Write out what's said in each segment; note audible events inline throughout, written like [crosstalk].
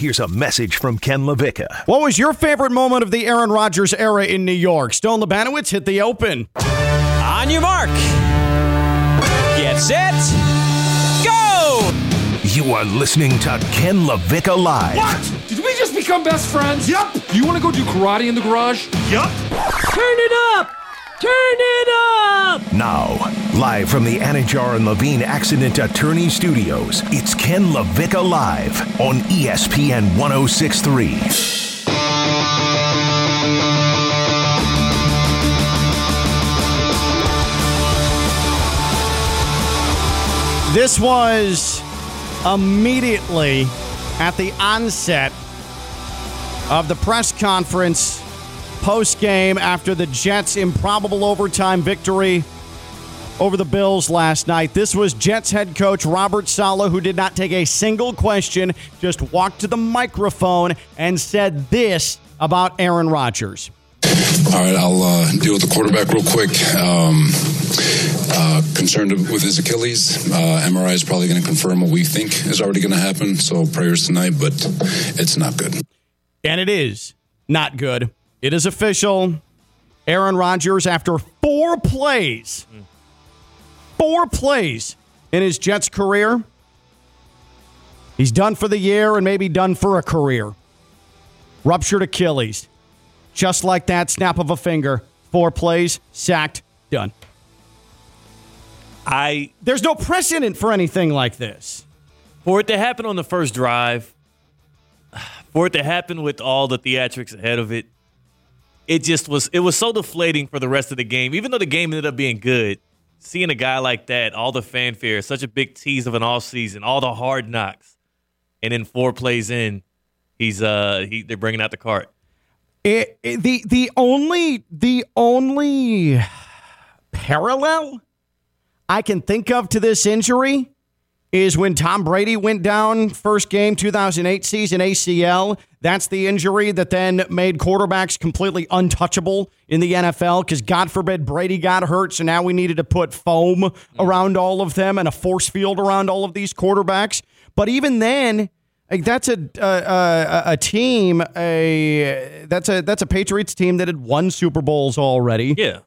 Here's a message from Ken LaVicka. What was your favorite moment of the Aaron Rodgers era in New York? Stone Labanowitz hit the open. On your mark. Get set. Go! You are listening to Ken LaVicka Live. What? Did we just become best friends? Yep. Do you want to go do karate in the garage? Yup. Turn it up! Turn it up! Now, live from the Anidjar and Levine Accident Attorney Studios, it's Ken LaVicka Live on ESPN 1063. This was immediately at the onset of the press conference post game after the Jets' improbable overtime victory over the Bills last night. This was Jets head coach Robert Saleh, who did not take a single question, just walked to the microphone and said this about Aaron Rodgers. All right, I'll uh, deal with the quarterback real quick. Um, uh, concerned with his Achilles. Uh, MRI is probably going to confirm what we think is already going to happen. So prayers tonight, but it's not good. And it is not good. It is official. Aaron Rodgers, after four plays, four plays in his Jets career, he's done for the year and maybe done for a career. Ruptured Achilles. Just like that, snap of a finger. Four plays, sacked, done. I There's no precedent for anything like this. for it to happen on the first drive, [sighs] for it to happen with all the theatrics ahead of it, it just was it was so deflating for the rest of the game. Even though the game ended up being good, seeing a guy like that, all the fanfare, such a big tease of an off season, all the hard knocks, and then four plays in, he's uh he they're bringing out the cart. It, it- the the only the only parallel I can think of to this injury is when Tom Brady went down first game 2008 season ACL. That's the injury that then made quarterbacks completely untouchable in the NFL because God forbid Brady got hurt. So now we needed to put foam mm. around all of them and a force field around all of these quarterbacks. But even then, like that's a a, a, a team a that's a that's a Patriots team that had won Super Bowls already. Yeah.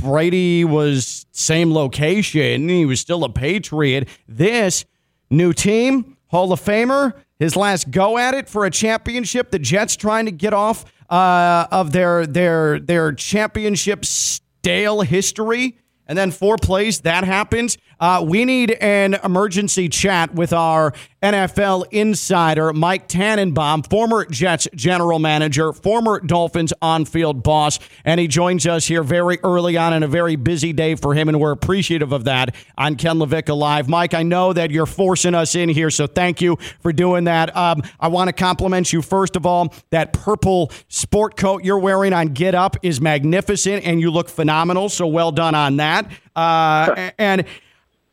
Brady was same location. He was still a Patriot. This new team, Hall of Famer, his last go at it for a championship. The Jets trying to get off uh, of their their their championship stale history. And then four plays, that happens. Uh, we need an emergency chat with our NFL insider, Mike Tannenbaum, former Jets general manager, former Dolphins on field boss. And he joins us here very early on in a very busy day for him. And we're appreciative of that on Ken LaVicka Live. Mike, I know that you're forcing us in here, so thank you for doing that. Um, I want to compliment you, first of all. That purple sport coat you're wearing on Get Up is magnificent, and you look phenomenal. So well done on that. Uh, [laughs] and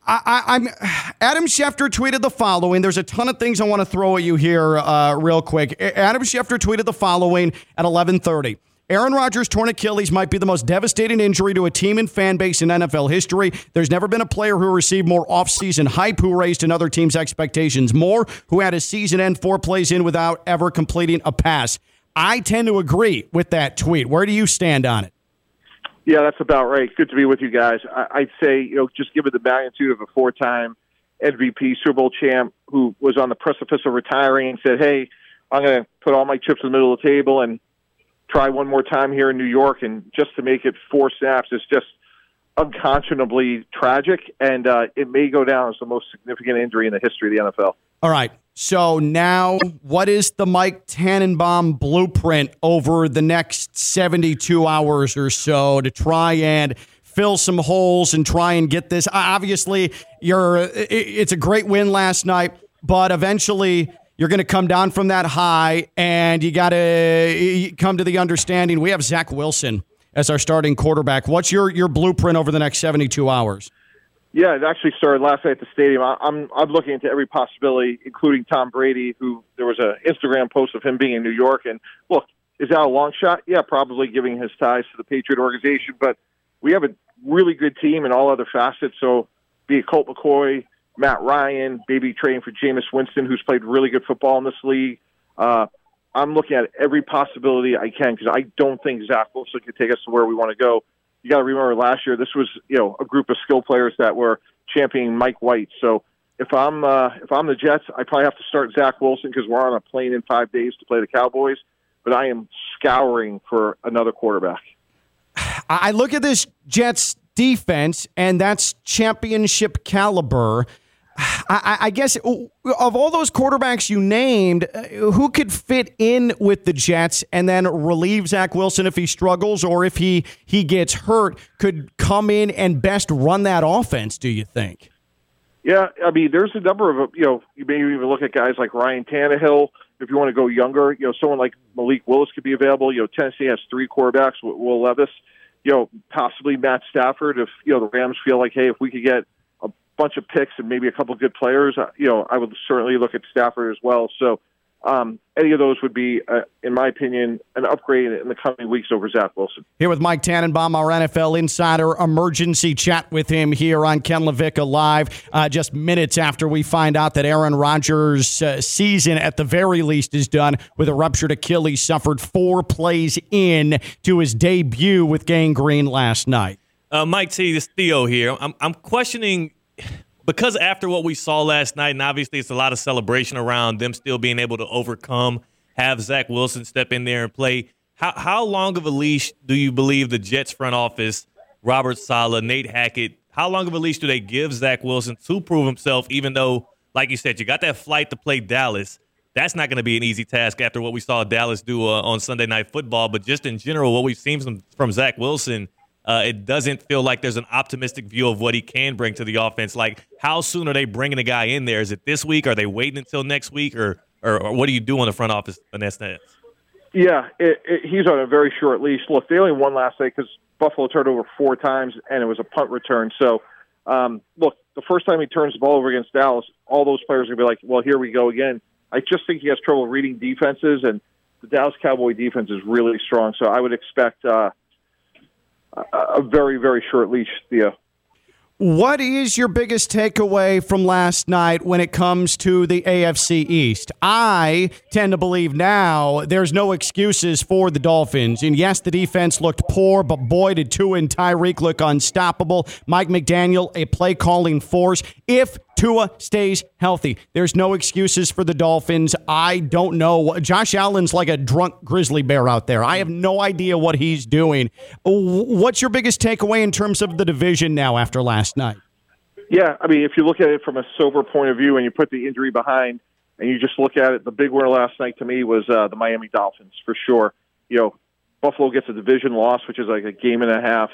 I, I'm Adam Schefter tweeted the following. There's a ton of things I want to throw at you here, uh, real quick. Adam Schefter tweeted the following at 11:30. Aaron Rodgers' torn Achilles might be the most devastating injury to a team and fan base in NFL history. There's never been a player who received more offseason hype, who raised another team's expectations more, who had a season end four plays in without ever completing a pass. I tend to agree with that tweet. Where do you stand on it? Yeah, that's about right. Good to be with you guys. I, I'd say, you know, just given the magnitude of a four-time MVP Super Bowl champ who was on the precipice of retiring and said, "Hey, I'm going to put all my chips in the middle of the table and try one more time here in New York," and just to make it four snaps is just unconscionably tragic, and uh, it may go down as the most significant injury in the history of the NFL. All right. So now, what is the Mike Tannenbaum blueprint over the next 72 hours or so to try and fill some holes and try and get this? Obviously, you're. It's a great win last night, but eventually. You're going to come down from that high, and you got to come to the understanding we have Zach Wilson as our starting quarterback. What's your your blueprint over the next 72 hours? Yeah, it actually started last night at the stadium. I- I'm I'm looking into every possibility, including Tom Brady, who there was an Instagram post of him being in New York. And look, is that a long shot? Yeah, probably giving his ties to the Patriot organization. But we have a really good team in all other facets. So be it Colt McCoy, Matt Ryan, maybe trading for Jameis Winston, who's played really good football in this league. Uh, I'm looking at every possibility I can because I don't think Zach Wilson can take us to where we want to go. You got to remember last year this was you know a group of skill players that were championing Mike White. So if I'm uh, if I'm the Jets, I probably have to start Zach Wilson because we're on a plane in five days to play the Cowboys. But I am scouring for another quarterback. I look at this Jets defense, and that's championship caliber. I, I, guess of all those quarterbacks you named, uh, who could fit in with the Jets and then relieve Zach Wilson if he struggles or if he he gets hurt? Could come in and best run that offense? Do you think? Yeah, I mean, there's a number of you know. You maybe even look at guys like Ryan Tannehill. If you want to go younger, you know, someone like Malik Willis could be available. You know, Tennessee has three quarterbacks. Will Levis, you know, possibly Matt Stafford. If you know the Rams feel like, hey, if we could get bunch of picks and maybe a couple good players, uh, you know, I would certainly look at Stafford as well. So um, any of those would be, uh, in my opinion, an upgrade in the coming weeks over Zach Wilson. Here with Mike Tannenbaum, our NFL insider, emergency chat with him here on Ken LaVicka Live. Uh, just minutes after we find out that Aaron Rodgers' uh, season, at the very least, is done with a ruptured Achilles, suffered four plays in to his debut with Gang Green last night. Uh, Mike T, this Theo here. I'm, I'm questioning because after what we saw last night, and obviously it's a lot of celebration around them still being able to overcome, have Zach Wilson step in there and play. How how long of a leash do you believe the Jets front office, Robert Saleh, Nate Hackett, how long of a leash do they give Zach Wilson to prove himself? Even though, like you said, you got that flight to play Dallas. That's not going to be an easy task after what we saw Dallas do uh, on Sunday Night Football. But just in general, what we've seen from, from Zach Wilson uh, it doesn't feel like there's an optimistic view of what he can bring to the offense. Like, how soon are they bringing a guy in there? Is it this week? Are they waiting until next week, or or, or what do you do on the front office, Vanessa? Yeah, it, it, he's on a very short leash. Look, they only won last night because Buffalo turned over four times, and it was a punt return. So, um, look, the first time he turns the ball over against Dallas, all those players are going to be like, well, here we go again. I just think he has trouble reading defenses, and the Dallas Cowboy defense is really strong. So I would expect uh, – a very, very short leash, Theo. Uh, What is your biggest takeaway from last night when it comes to the AFC East? I tend to believe now there's no excuses for the Dolphins. And yes, the defense looked poor, but boy, did Tua and Tyreek look unstoppable. Mike McDaniel, a play calling force. If Tua stays healthy. There's no excuses for the Dolphins. I don't know. Josh Allen's like a drunk grizzly bear out there. I have no idea what he's doing. What's your biggest takeaway in terms of the division now after last night? Yeah, I mean, if you look at it from a sober point of view and you put the injury behind and you just look at it, the big winner last night to me was uh, the Miami Dolphins for sure. You know, Buffalo gets a division loss, which is like a game and a half.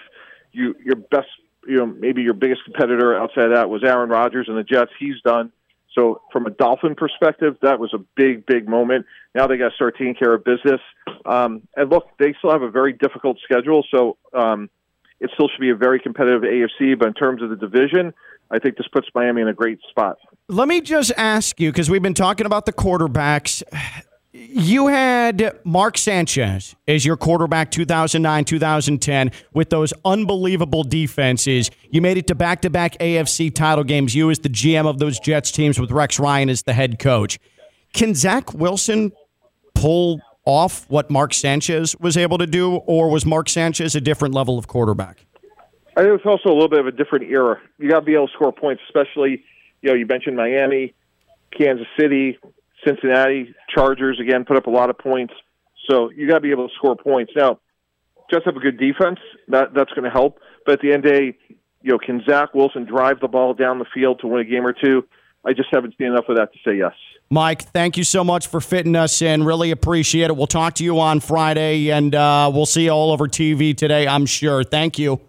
You your best you know, maybe your biggest competitor outside of that was Aaron Rodgers and the Jets. He's done. So from a Dolphin perspective, that was a big, big moment. Now they got to start taking care of business. Um, and look, they still have a very difficult schedule, so um, it still should be a very competitive AFC. But in terms of the division, I think this puts Miami in a great spot. Let me just ask you because we've been talking about the quarterbacks you had Mark Sanchez as your quarterback 2009 2010 with those unbelievable defenses. You made it to back to back AFC title games. You, as the GM of those Jets teams, with Rex Ryan as the head coach. Can Zach Wilson pull off what Mark Sanchez was able to do, or was Mark Sanchez a different level of quarterback? I think it's also a little bit of a different era. You got to be able to score points, especially, you know, you mentioned Miami, Kansas City, Cincinnati Chargers again put up a lot of points, so you got to be able to score points. Now, just have a good defense that that's going to help. But at the end of the day, you know, can Zach Wilson drive the ball down the field to win a game or two? I just haven't seen enough of that to say yes. Mike, thank you so much for fitting us in. Really appreciate it. We'll talk to you on Friday, and uh, we'll see you all over TV today, I'm sure. Thank you.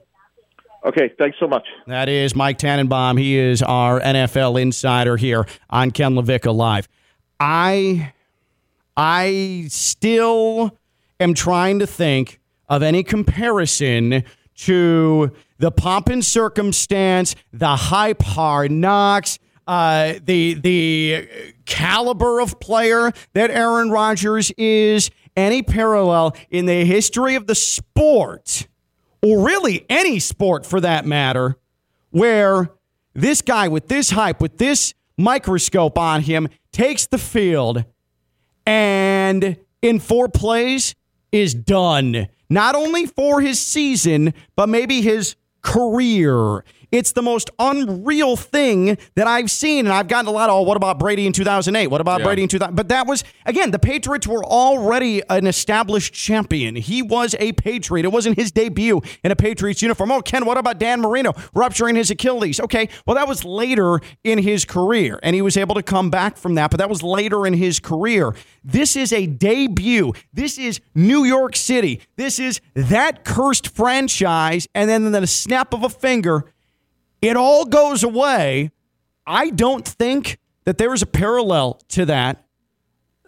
Okay, thanks so much. That is Mike Tannenbaum. He is our NFL insider here on Ken LaVicka Live. I I still am trying to think of any comparison to the pomp and circumstance, the hype, hard knocks, uh, the the caliber of player that Aaron Rodgers is, any parallel in the history of the sport, or really any sport for that matter, where this guy with this hype, with this microscope on him takes the field and in four plays is done. Not only for his season, but maybe his career. It's the most unreal thing that I've seen. And I've gotten a lot of, oh, what about Brady in 2008? What about Yeah. Brady in 2000? But that was, again, the Patriots were already an established champion. He was a Patriot. It wasn't his debut in a Patriots uniform. Oh, Ken, what about Dan Marino rupturing his Achilles? Okay, well, that was later in his career. And he was able to come back from that, but that was later in his career. This is a debut. This is New York City. This is that cursed franchise. And then in the snap of a finger, it all goes away. I don't think that there is a parallel to that.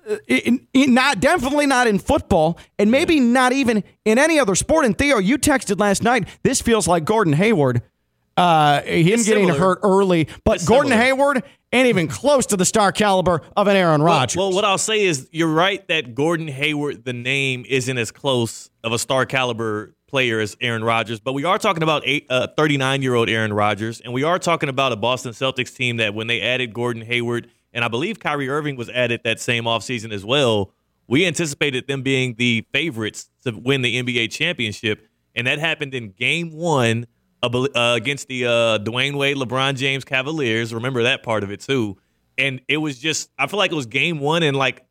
Uh, In, in- not definitely not in football, and maybe not even in any other sport. And Theo, you texted last night. This feels like Gordon Hayward. Uh, him It's getting similar. hurt early, but It's Gordon similar. Hayward ain't even close to the star caliber of an Aaron Rodgers. Well, what I'll say is you're right that Gordon Hayward, the name, isn't as close of a star caliber player as Aaron Rodgers, but we are talking about uh, 39 year old Aaron Rodgers, and we are talking about a Boston Celtics team that when they added Gordon Hayward, and I believe Kyrie Irving was added that same offseason as well, we anticipated them being the favorites to win the NBA championship, and that happened in game one uh, against the uh, Dwyane Wade, LeBron James Cavaliers. Remember that part of it too. And it was just, I feel like it was game one and like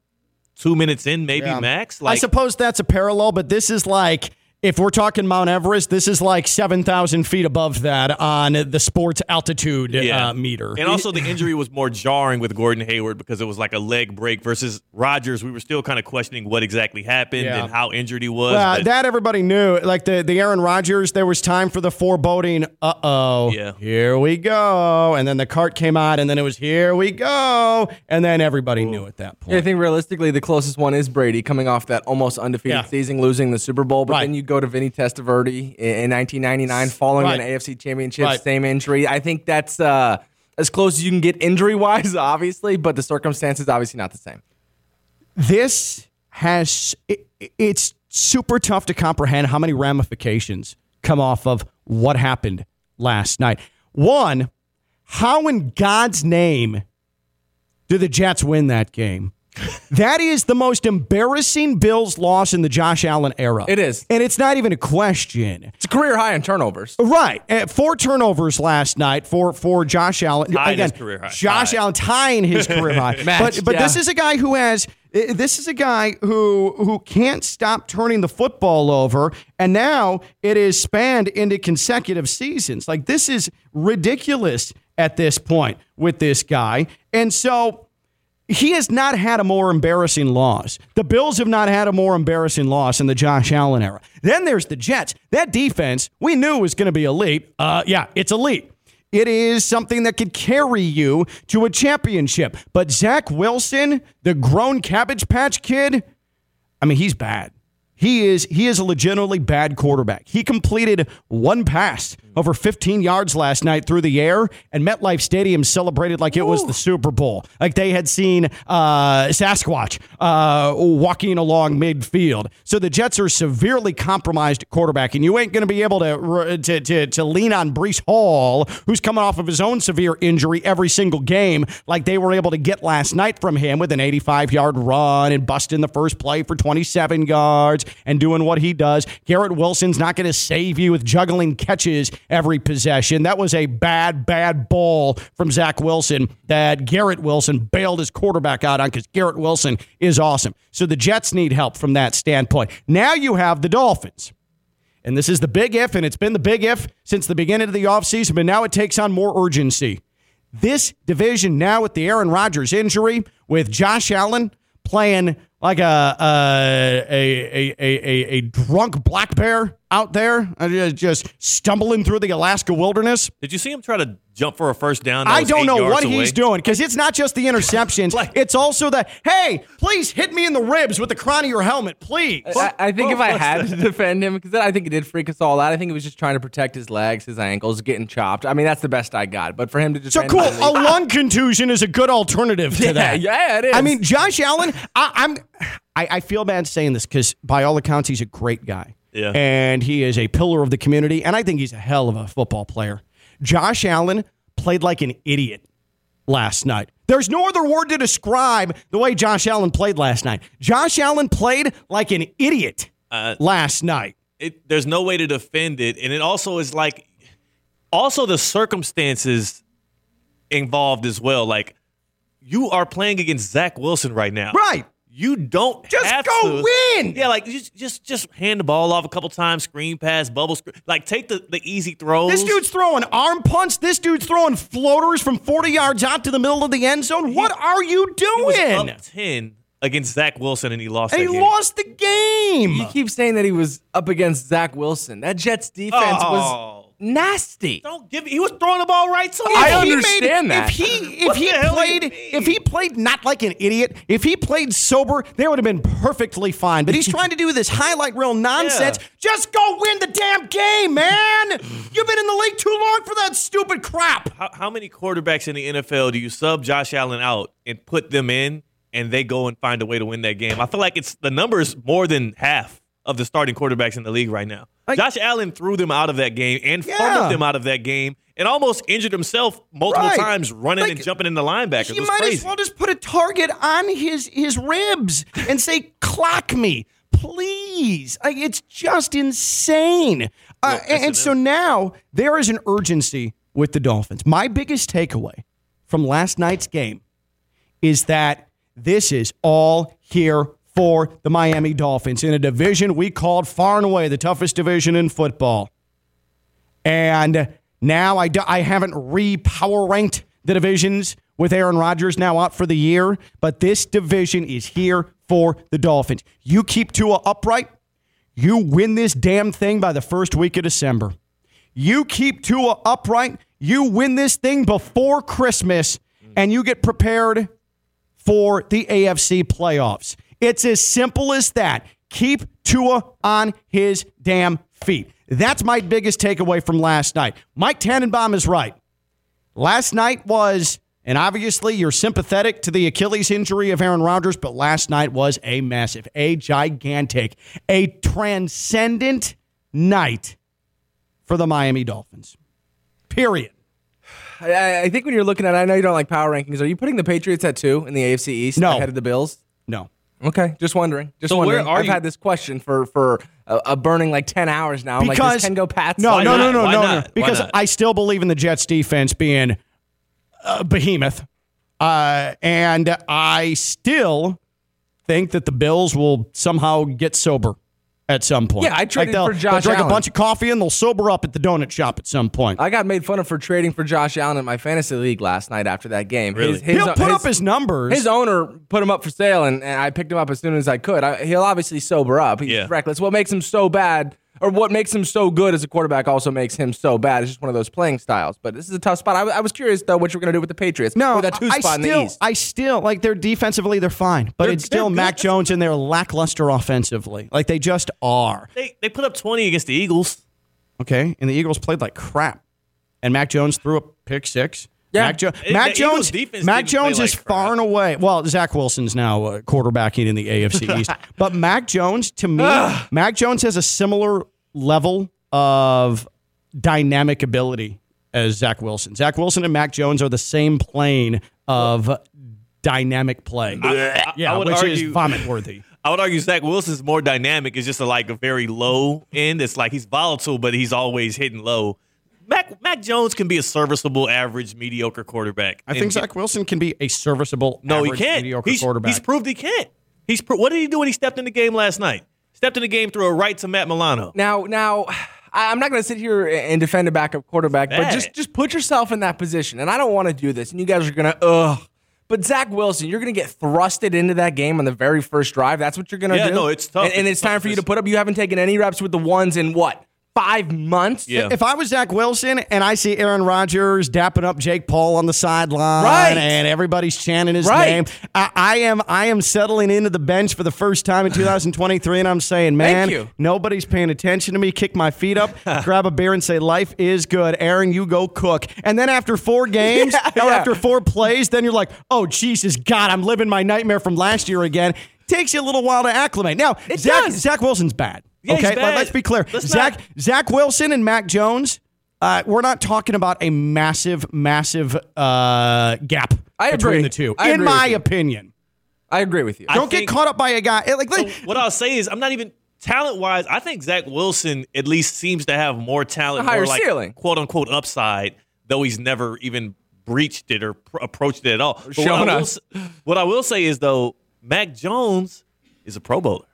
two minutes in, maybe Yeah. max. I suppose that's a parallel, but this is like if we're talking Mount Everest, this is like seven thousand feet above that on the sports altitude yeah. uh, meter. And also, the injury was more jarring with Gordon Hayward because it was like a leg break versus Rodgers. We were still kind of questioning what exactly happened Yeah. and how injured he was. Well, but- that everybody knew. Like the, the Aaron Rodgers, there was time for the foreboding. Uh oh. Yeah. Here we go. And then the cart came out, and then it was here we go. And then everybody knew at that Yeah, I think realistically, the closest one is Brady coming off that almost undefeated Yeah. season, losing the Super Bowl. But Right. then you go to Vinny Testaverde in, in 1999, following Right. an AFC Championship, Right. same injury. I think that's uh, as close as you can get injury wise, [laughs] obviously, but the circumstances obviously not the same. This has, it, it's super tough to comprehend how many ramifications come off of what happened last night. One, how in God's name do the Jets win that game? [laughs] That is the most embarrassing Bills loss in the Josh Allen era. It is. And it's not even a question. It's a career high in turnovers. Right. Uh, four turnovers last night for, for Josh Allen. Tied Again, career high. Josh Tied. Allen tying his career high. but [laughs] Matched, but yeah. this is a guy who has this is a guy who who can't stop turning the football over and now it is spanned into consecutive seasons. Like this is ridiculous at this point with this guy. And so he has not had a more embarrassing loss. The Bills have not had a more embarrassing loss in the Josh Allen era. Then there's the Jets. That defense we knew was going to be elite. Uh, yeah, it's elite. It is something that could carry you to a championship. But Zach Wilson, the grown Cabbage Patch Kid, I mean, he's bad. He is he is a legitimately bad quarterback. He completed one pass over 15 yards last night through the air, and MetLife Stadium celebrated like it was the Super Bowl, like they had seen uh, Sasquatch uh, walking along midfield. So the Jets are severely compromised quarterback, and you ain't going to be able to, to to to lean on Breece Hall, who's coming off of his own severe injury every single game, like they were able to get last night from him with an 85 yard run and busting the first play for 27 yards and doing what he does. Garrett Wilson's not going to save you with juggling catches every possession. That was a bad, bad ball from Zach Wilson that Garrett Wilson bailed his quarterback out on because Garrett Wilson is awesome. So the Jets need help from that standpoint. Now you have the Dolphins. And this is the big if, and it's been the big if since the beginning of the offseason, but now it takes on more urgency. This division now with the Aaron Rodgers injury, with Josh Allen playing like a a a a, a, a drunk black bear out there, uh, just- just stumbling through the Alaska wilderness. did you see him try to jump for a first down? that I was don't eight know yards what away? he's doing because it's not just the interceptions; [laughs] Like- it's also the hey, please hit me in the ribs with the crown of your helmet, please. I, I think if I what's had [laughs] to defend him, because I think it did freak us all out. I think he was just trying to protect his legs, his ankles, getting chopped. I mean, that's the best I got. But for him to just So cool. A lung contusion is a good alternative to [laughs] Yeah, that. yeah, it is. I mean, Josh Allen. I, I'm. I, I feel bad saying this because, by all accounts, he's a great guy. Yeah. And he is a pillar of the community, and I think he's a hell of a football player. Josh Allen played like an idiot last night. There's no other word to describe the way Josh Allen played last night. Josh Allen played like an idiot Uh, last night. it, there's no way to defend it, and it also is like, also the circumstances involved as well. Like, you are playing against Zach Wilson right now, Right. You don't Just have go to- win. Yeah, like just just just hand the ball off a couple times, screen pass, bubble screen, like take the the easy throws. This dude's throwing arm punts. This dude's throwing floaters from 40 yards out to the middle of the end zone. What are you He was doing? up ten against Zach Wilson, and he lost. And that he game. lost the game. You keep saying that he was up against Zach Wilson. That Jets defense Oh. was nasty. Don't give. He was throwing the ball right to him. I If he understand made- that. If he if he the hell do you played if he played not like an idiot, if he played sober, they would have been perfectly fine. But he's trying to do this highlight reel nonsense. [laughs] Yeah. Just go win the damn game, man. You've been in the league too long for that stupid crap. How, how many quarterbacks in the NFL do you sub Josh Allen out and put them in, and they go and find a way to win that game? I feel like it's the numbers more than half of the starting quarterbacks in the league right now. Like- Josh Allen threw them out of that game and Yeah. fumbled them out of that game, and almost injured himself multiple Right. times running Like, and jumping in the linebackers. You might crazy. as well just put a target on his his ribs and say, "Clock me, please." Like, it's just insane. Uh, and, and so now there is an urgency with the Dolphins. My biggest takeaway from last night's game is that this is all here for the Miami Dolphins in a division we called far and away the toughest division in football. And now I, do, I haven't re power ranked the divisions with Aaron Rodgers now out for the year, but this division is here for the Dolphins. You keep Tua upright, you win this damn thing by the first week of December. You keep Tua upright, you win this thing before Christmas, and you get prepared for the AFC playoffs. It's as simple as that. Keep Tua on his damn feet. That's my biggest takeaway from last night. Mike Tannenbaum is right. Last night was, and obviously you're sympathetic to the Achilles injury of Aaron Rodgers, but last night was a massive, a gigantic, a transcendent night for the Miami Dolphins. Period. I, I think when you're looking at, I know you don't like power rankings. Are you putting the Patriots at two in the AFC East No. ahead of the Bills? No. Okay, just wondering. Just So where wondering. are I've you- had this question for for a, a burning like ten hours now. I'm like, because does Ken go Pats? No, Why no, no, no, no, no. Because? I still believe in the Jets defense being a behemoth, uh, and I still think that the Bills will somehow get sober at some point. Yeah, I traded they'll, for Josh They'll drink Allen. a bunch of coffee and they'll sober up at the donut shop at some point. I got made fun of for trading for Josh Allen in my fantasy league last night after that game. Really? His, his, He'll put up his numbers. His owner put him up for sale, and, and I picked him up as soon as I could. I, he'll obviously sober up. He's Yeah. reckless. What makes him so bad, or what makes him so good as a quarterback, also makes him so bad. It's just one of those playing styles. But this is a tough spot. I, I was curious though what you were going to do with the Patriots. no, with that two I spot still, in the East. I still like they're defensively they're fine, but They're- it's still Mac good. Jones and they're lackluster offensively. Like they just are. They they put up twenty against the Eagles. Okay, and the Eagles played like crap, and Mac Jones threw a pick six. Yeah. Mac, jo- It- Mac Jones. Mac didn't play Jones is like far and away. Well, Zach Wilson's now uh, quarterbacking in the AFC East, [laughs] but Mac Jones to me, Mac Jones has a similar level of dynamic ability as Zach Wilson. Zach Wilson and Mac Jones are the same plane of dynamic play. I- yeah, I would which is vomit worthy. [laughs] I would argue Zach Wilson's more dynamic. It's just a, like a very low end. It's like he's volatile, but he's always hitting low. Mac Mac Jones can be a serviceable, average, mediocre quarterback. I think And- Zach Wilson can be a serviceable, No, he can't. mediocre He's, quarterback. he's proved he can't. He's pro- what did he do when he stepped in the game last night? Stepped in the game through a right to Matt Milano. Now, now, I'm not going to sit here and defend a backup quarterback, but just just put yourself in that position. And I don't want to do this, and you guys are going to ugh. But Zach Wilson, you're going to get thrusted into that game on the very first drive. That's what you're going to Yeah, do. no, it's tough. And, and It's it's, time for you to put up. You haven't taken any reps with the ones in what five months. Yeah. If I was Zach Wilson and I see Aaron Rodgers dapping up Jake Paul on the sideline Right. and everybody's chanting his Right. name, I, I am I am settling into the bench for the first time in 2023, and I'm saying, man, nobody's paying attention to me. Kick my feet up, [laughs] grab a beer, and say, life is good. Aaron, you go cook. And then after four [laughs] games Yeah, or yeah. after four plays, then you're like, oh Jesus, God, I'm living my nightmare from last year again. Takes you a little while to acclimate. Now, It Zach, does. Zach Wilson's bad. Yeah, okay, Let- bad. let's be clear. Let's Zach not- Zach Wilson and Mac Jones uh, we're not talking about a massive, massive uh, gap I between agree. the two, I in agree my with you. opinion. I agree with you. I Don't get caught up by a guy like. like what I'll say is, I'm not even talent wise. I think Zach Wilson at least seems to have more talent, A higher more like ceiling. quote unquote upside, though he's never even breached it or pr- approached it at all. But what, I will, us. what I will say is though, Mac Jones is a Pro Bowler.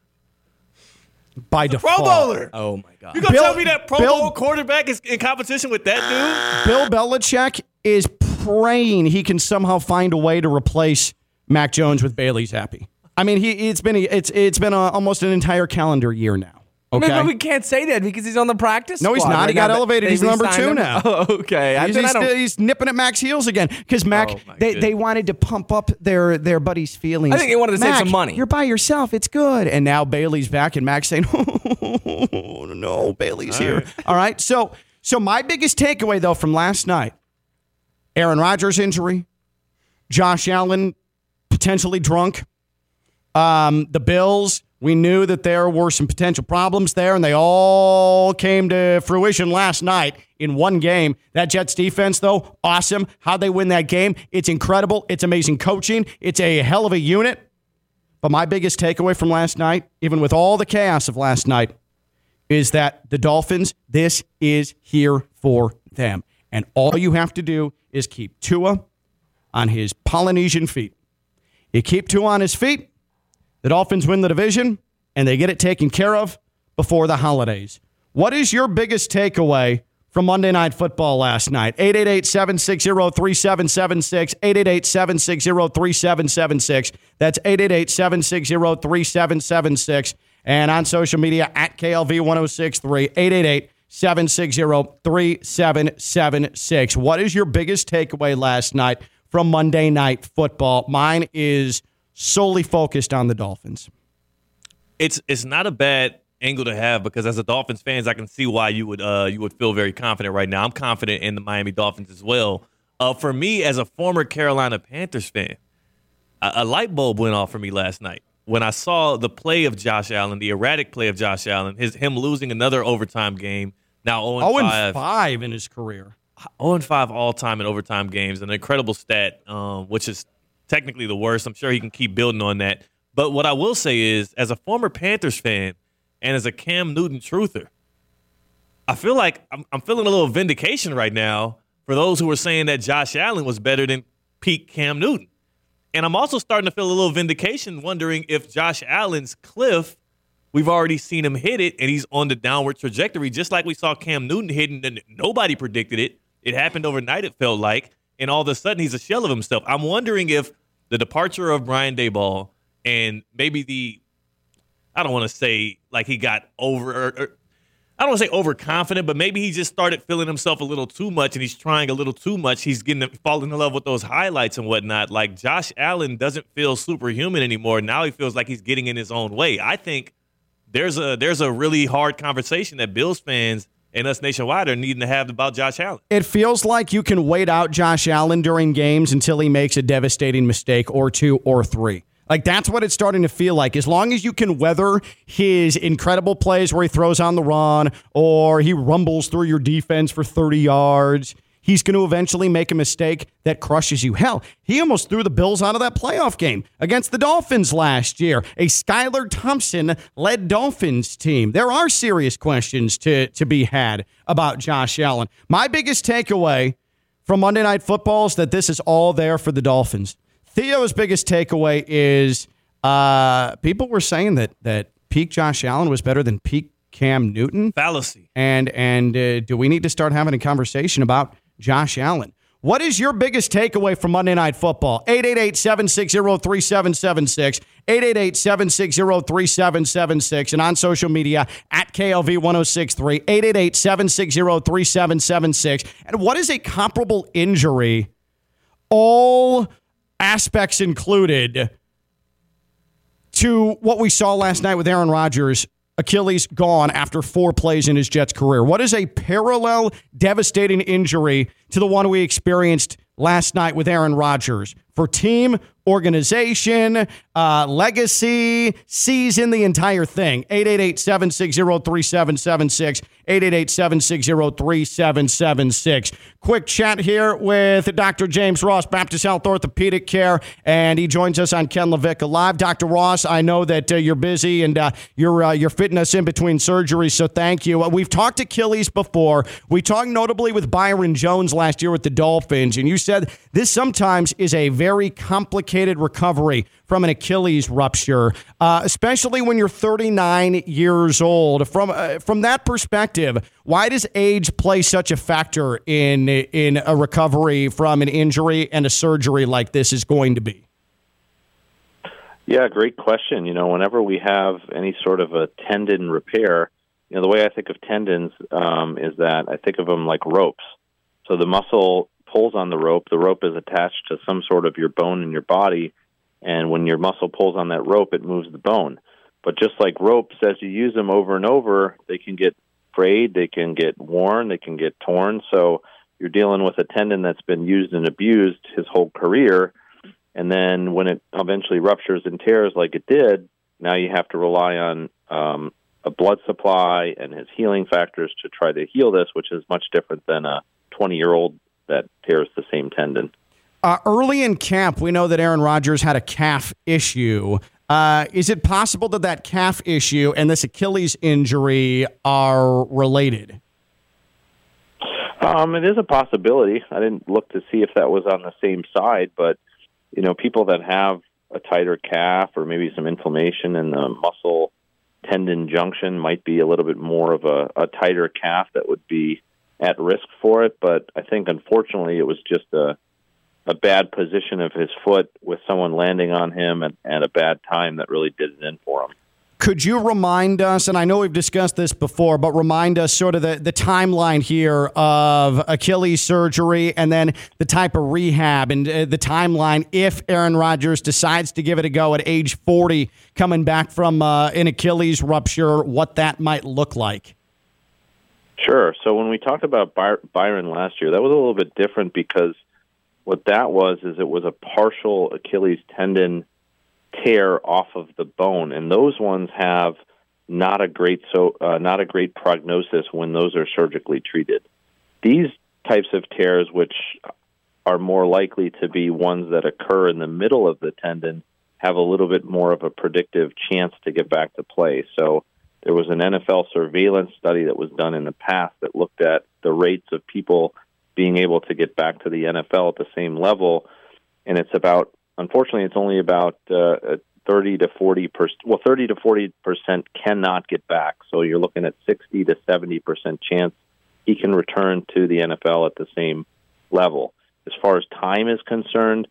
By default. Pro default. Bowler. oh my god. You gonna Bill- tell me that Pro Bill- Bowl quarterback is in competition with that dude? Bill Belichick is praying he can somehow find a way to replace Mac Jones with Bailey Zappe. I mean, he it's been it's it's been a, almost an entire calendar year now. Okay. Maybe we can't say that because he's on the practice. No, he's squad not. right He got elevated. He's number two him? now. Oh, [laughs] okay. He's, he's, he's nipping at Mac's heels again because Mac Oh, they, goodness. they wanted to pump up their their buddy's feelings. I think they wanted to save some money. You're by yourself. It's good. And now Bailey's back, and Mac's saying, [laughs] "Oh no, Bailey's here." All right. So so my biggest takeaway though from last night, Aaron Rodgers injury, Josh Allen potentially drunk. Um, the Bills, we knew that there were some potential problems there, and they all came to fruition last night in one game. That Jets defense, though, awesome. How'd they win that game? It's incredible. It's amazing coaching. It's a hell of a unit. But my biggest takeaway from last night, even with all the chaos of last night, is that the Dolphins, this is here for them. And all you have to do is keep Tua on his Polynesian feet. You keep Tua on his feet, the Dolphins win the division, and they get it taken care of before the holidays. What is your biggest takeaway from Monday Night Football last night? 888 760 3776. 888 760 3776. That's 888 760 3776. And on social media at KLV 1063. 888 760 3776. What is your biggest takeaway last night from Monday Night Football? Mine is solely focused on the Dolphins. it's it's not a bad angle to have because as a Dolphins fans, I can see why you would uh you would feel very confident right now. I'm confident in the Miami Dolphins as well. Uh, for me, as a former Carolina Panthers fan, a, a light bulb went off for me last night when I saw the play of Josh Allen, the erratic play of Josh Allen, his him losing another overtime game. Now 0 0 5. and 5 in his career. 0 and 5 all time in overtime games, an incredible stat, um, which is technically the worst. I'm sure he can keep building on that. But what I will say is, as a former Panthers fan and as a Cam Newton truther, I feel like I'm, I'm feeling a little vindication right now for those who were saying that Josh Allen was better than peak Cam Newton. And I'm also starting to feel a little vindication, wondering if Josh Allen's cliff, we've already seen him hit it, and he's on the downward trajectory, just like we saw Cam Newton hitting, and nobody predicted it. It happened overnight, it felt like, and all of a sudden he's a shell of himself. I'm wondering if the departure of Brian Daboll and maybe the, I don't want to say like he got over, or, or, I don't want to say overconfident, but maybe he just started feeling himself a little too much and he's trying a little too much. He's getting falling in love with those highlights and whatnot. Like Josh Allen doesn't feel superhuman anymore. Now he feels like he's getting in his own way. I think there's a there's a really hard conversation that Bills fans and us nationwide are needing to have about Josh Allen. It feels like you can wait out Josh Allen during games until he makes a devastating mistake or two or three. Like that's what it's starting to feel like. As long as you can weather his incredible plays where he throws on the run or he rumbles through your defense for 30 yards, he's going to eventually make a mistake that crushes you. Hell, he almost threw the Bills out of that playoff game against the Dolphins last year. A Skylar Thompson led Dolphins team. There are serious questions to, to be had about Josh Allen. My biggest takeaway from Monday Night Football is that this is all there for the Dolphins. Theo's biggest takeaway is uh, people were saying that that peak Josh Allen was better than peak Cam Newton. Fallacy. And and uh, do we need to start having a conversation about Josh Allen? What is your biggest takeaway from Monday Night Football? 888-760-3776, 888-760-3776, and on social media at KLV1063, 888-760-3776. And what is a comparable injury, all aspects included, to what we saw last night with Aaron Rodgers Achilles gone after four plays in his Jets career. What is a parallel devastating injury to the one we experienced last night with Aaron Rodgers for team, organization, uh, legacy, season, the entire thing. 888 760 3776. 888 760 3776. Quick chat here with Dr. James Ross, Baptist Health Orthopedic Care, and he joins us on Ken LaVicka Live. Dr. Ross, I know that uh, you're busy and uh, you're, uh, you're fitting us in between surgeries, so thank you. Uh, we've talked Achilles before. We talked notably with Byron Jones last year with the Dolphins, and you said this sometimes is a very complicated recovery from an Achilles rupture, uh, especially when you're 39 years old. From uh, from that perspective, why does age play such a factor in in a recovery from an injury and a surgery like this is going to be? Yeah, great question. You know, whenever we have any sort of a tendon repair, you know, the way I think of tendons um, is that I think of them like ropes. So the muscle pulls on the rope, the rope is attached to some sort of your bone in your body, and when your muscle pulls on that rope, it moves the bone. But just like ropes, as you use them over and over, they can get frayed, they can get worn, they can get torn. So you're dealing with a tendon that's been used and abused his whole career. And then when it eventually ruptures and tears like it did, now you have to rely on um, a blood supply and his healing factors to try to heal this, which is much different than a 20 year old that tears the same tendon. Uh, early in camp, we know that Aaron Rodgers had a calf issue. Uh, is it possible that that calf issue and this Achilles injury are related? Um, it is a possibility. I didn't look to see if that was on the same side, but you know, people that have a tighter calf or maybe some inflammation in the muscle tendon junction might be a little bit more of a, a tighter calf that would be at risk for it. But I think unfortunately it was just a a bad position of his foot with someone landing on him at, at a bad time that really did it in for him. Could you remind us, and I know we've discussed this before, but remind us sort of the, the timeline here of Achilles surgery and then the type of rehab and uh, the timeline if Aaron Rodgers decides to give it a go at age 40, coming back from uh, an Achilles rupture, what that might look like? Sure. So when we talked about By- Byron last year, that was a little bit different because – what that was is it was a partial Achilles tendon tear off of the bone, and those ones have not a great so uh, not a great prognosis when those are surgically treated. These types of tears, which are more likely to be ones that occur in the middle of the tendon, have a little bit more of a predictive chance to get back to play. So there was an NFL surveillance study that was done in the past that looked at the rates of people being able to get back to the NFL at the same level. And it's about, unfortunately, it's only about uh, 30 to 40 percent. Well, 30 to 40 percent cannot get back. So you're looking at 60 to 70 percent chance he can return to the NFL at the same level. As far as time is concerned,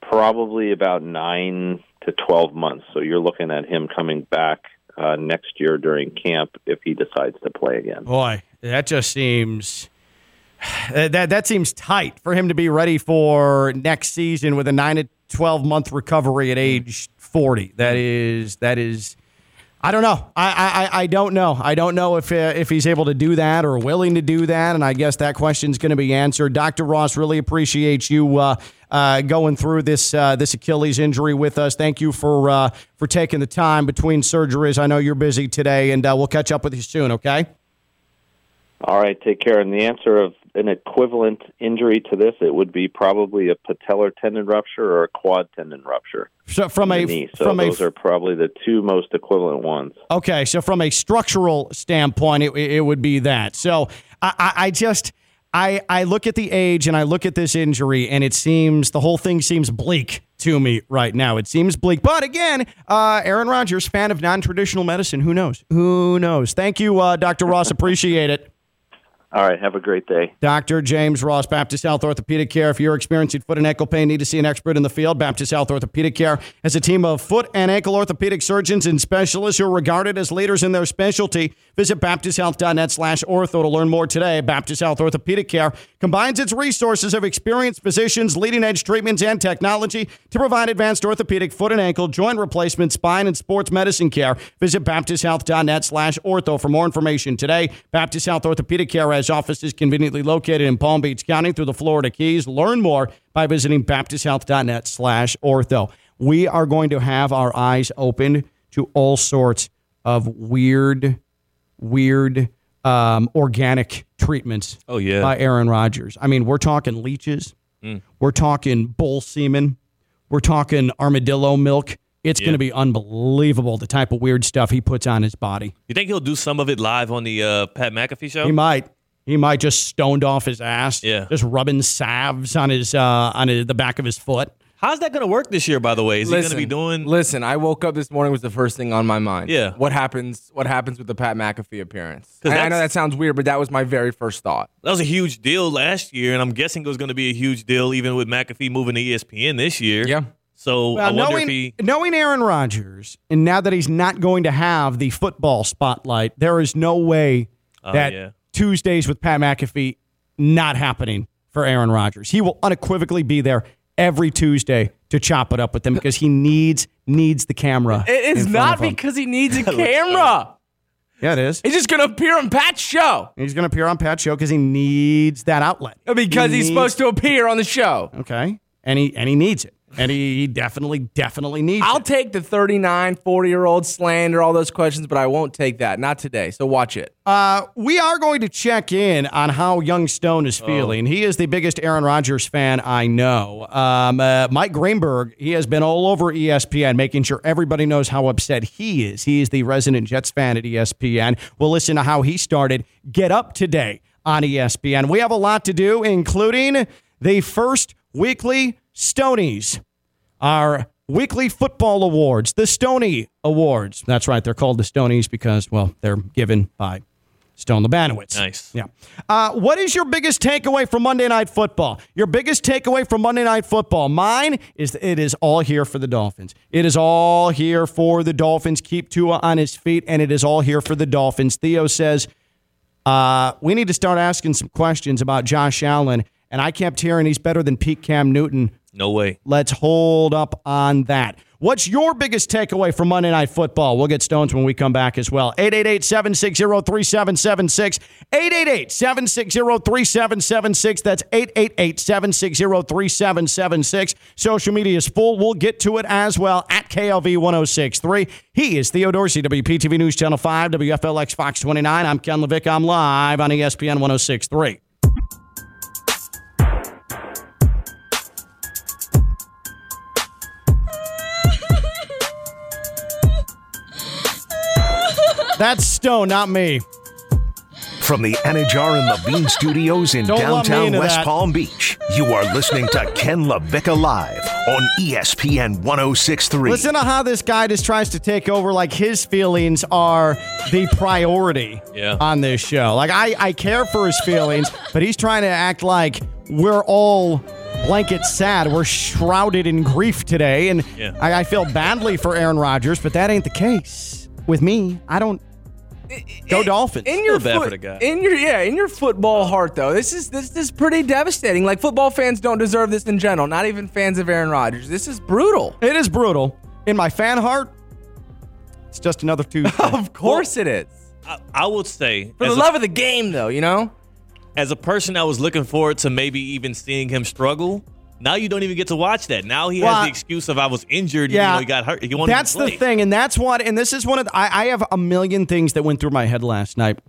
probably about nine to 12 months. So you're looking at him coming back uh, next year during camp if he decides to play again. Boy, that just seems that that seems tight for him to be ready for next season with a nine to twelve month recovery at age forty. That is that is. I don't know. I, I, I don't know. I don't know if uh, if he's able to do that or willing to do that. And I guess that question's going to be answered. Dr. Ross, really appreciate you uh, uh, going through this uh, this Achilles injury with us. Thank you for uh, for taking the time between surgeries. I know you're busy today, and uh, we'll catch up with you soon. Okay. All right. Take care. And the answer of an equivalent injury to this, it would be probably a patellar tendon rupture or a quad tendon rupture. So from a knee. So from those a, are probably the two most equivalent ones. Okay, so from a structural standpoint, it, it would be that. So I, I, I just. I, I look at the age and I look at this injury, and it seems the whole thing seems bleak to me right now. It seems bleak. But again, uh, Aaron Rodgers, fan of non traditional medicine. Who knows? Who knows? Thank you, uh, Dr. Ross. Appreciate it. All right. Have a great day. Dr. James Ross, Baptist Health Orthopedic Care. If you're experiencing foot and ankle pain, need to see an expert in the field, Baptist Health Orthopedic Care has a team of foot and ankle orthopedic surgeons and specialists who are regarded as leaders in their specialty. Visit baptisthealth.net slash ortho to learn more today. Baptist Health Orthopedic Care combines its resources of experienced physicians, leading edge treatments, and technology to provide advanced orthopedic foot and ankle, joint replacement, spine, and sports medicine care. Visit baptisthealth.net slash ortho for more information today. Baptist Health Orthopedic Care has has offices conveniently located in Palm Beach County through the Florida Keys. Learn more by visiting baptisthealth.net slash ortho. We are going to have our eyes opened to all sorts of weird, weird um, organic treatments Oh, yeah. by Aaron Rodgers. I mean, we're talking leeches. Mm. We're talking bull semen. We're talking armadillo milk. It's Yeah. going to be unbelievable the type of weird stuff he puts on his body. You think he'll do some of it live on the uh, Pat McAfee show? He might. He might just stoned off his ass. Yeah. Just rubbing salves on his uh, on his, the back of his foot. How's that going to work this year? By the way, is he going to be doing? Listen, I woke up this morning was the first thing on my mind. Yeah. What happens? What happens with the Pat McAfee appearance? I, I know that sounds weird, but that was my very first thought. That was a huge deal last year, and I'm guessing it was going to be a huge deal even with McAfee moving to ESPN this year. Yeah. So I Well, wonder knowing, if he. knowing Aaron Rodgers, and now that he's not going to have the football spotlight, there is no way Oh, that yeah. Tuesdays with Pat McAfee not happening for Aaron Rodgers. He will unequivocally be there every Tuesday to chop it up with them because he needs needs the camera. It is not because he needs a [laughs] camera. yeah, it is. He's just gonna appear on Pat's show He's going to appear on Pat's show because he needs that outlet. because He he's needs- supposed to appear on the show. Okay, and he and he needs it, and he, he definitely definitely needs I'll it. take the 39, 40 year old slander, all those questions, but I won't take that. Not today. So watch it. Uh, we are going to check in on how Young Stone is feeling. He is the biggest Aaron Rodgers fan I know. Um, uh, Mike Greenberg, he has been all over ESPN, making sure everybody knows how upset he is. He is the resident Jets fan at ESPN. We'll listen to how he started Get Up today on ESPN. We have a lot to do, including the first weekly Stonies our weekly football awards, the Stony Awards. That's right, they're called the Stonies because, well, they're given by Stone Labanowitz. Nice. Yeah. Uh, what is your biggest takeaway from Monday Night Football? Your biggest takeaway from Monday Night Football? Mine is that it is all here for the Dolphins. It is all here for the Dolphins. Keep Tua on his feet, and it is all here for the Dolphins. Theo says, uh, we need to start asking some questions about Josh Allen. And I kept hearing he's better than Pete Cam Newton. No way. Let's hold up on that. What's your biggest takeaway from Monday Night Football? We'll get Stones when we come back as well. 888 760 3776. 888 760 3776. That's 888 760 3776. Social media is full. We'll get to it as well at KLV 1063. He is Theo Dorsey, WPTV News Channel 5, WFLX Fox 29. I'm Ken LaVicka. I'm live on ESPN 1063. That's Stone, not me. From the Anidjar and Levine Studios in Don't downtown West that. Palm Beach, you are listening to Ken LaVicka Live on ESPN 1063. Listen to how this guy just tries to take over like his feelings are the priority Yeah. on this show. Like I, I care for his feelings, but he's trying to act like we're all blanket sad. We're shrouded in grief today. And Yeah. I, I feel badly for Aaron Rodgers, but that ain't the case with me. I don't go Dolphins. In your Feel bad foot- guy. in your yeah, in your football heart though, this is this is pretty devastating. Like football fans don't deserve this in general. Not even fans of Aaron Rodgers. This is brutal. it is brutal. In my fan heart, it's just another two. [laughs] Of course it is. I, I would say, For as the a- love of the game, though, you know. as a person that was looking forward to maybe even seeing him struggle, now you don't even get to watch that. Now he Well, has the excuse of I was injured. Yeah, you know, he got hurt. He That's the thing, and that's what. And this is one of. The, I, I have a million things that went through my head last night.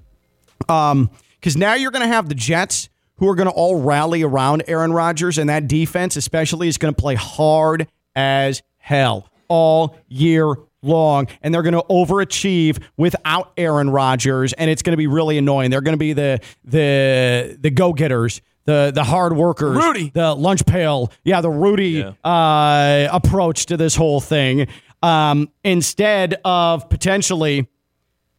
Um, because now you're going to have the Jets who are going to all rally around Aaron Rodgers, and that defense, especially, is going to play hard as hell all year long, and they're going to overachieve without Aaron Rodgers, and it's going to be really annoying. They're going to be the the the go getters. The, the hard workers, Rudy. the lunch pail, yeah, the Rudy uh, approach to this whole thing, um, instead of potentially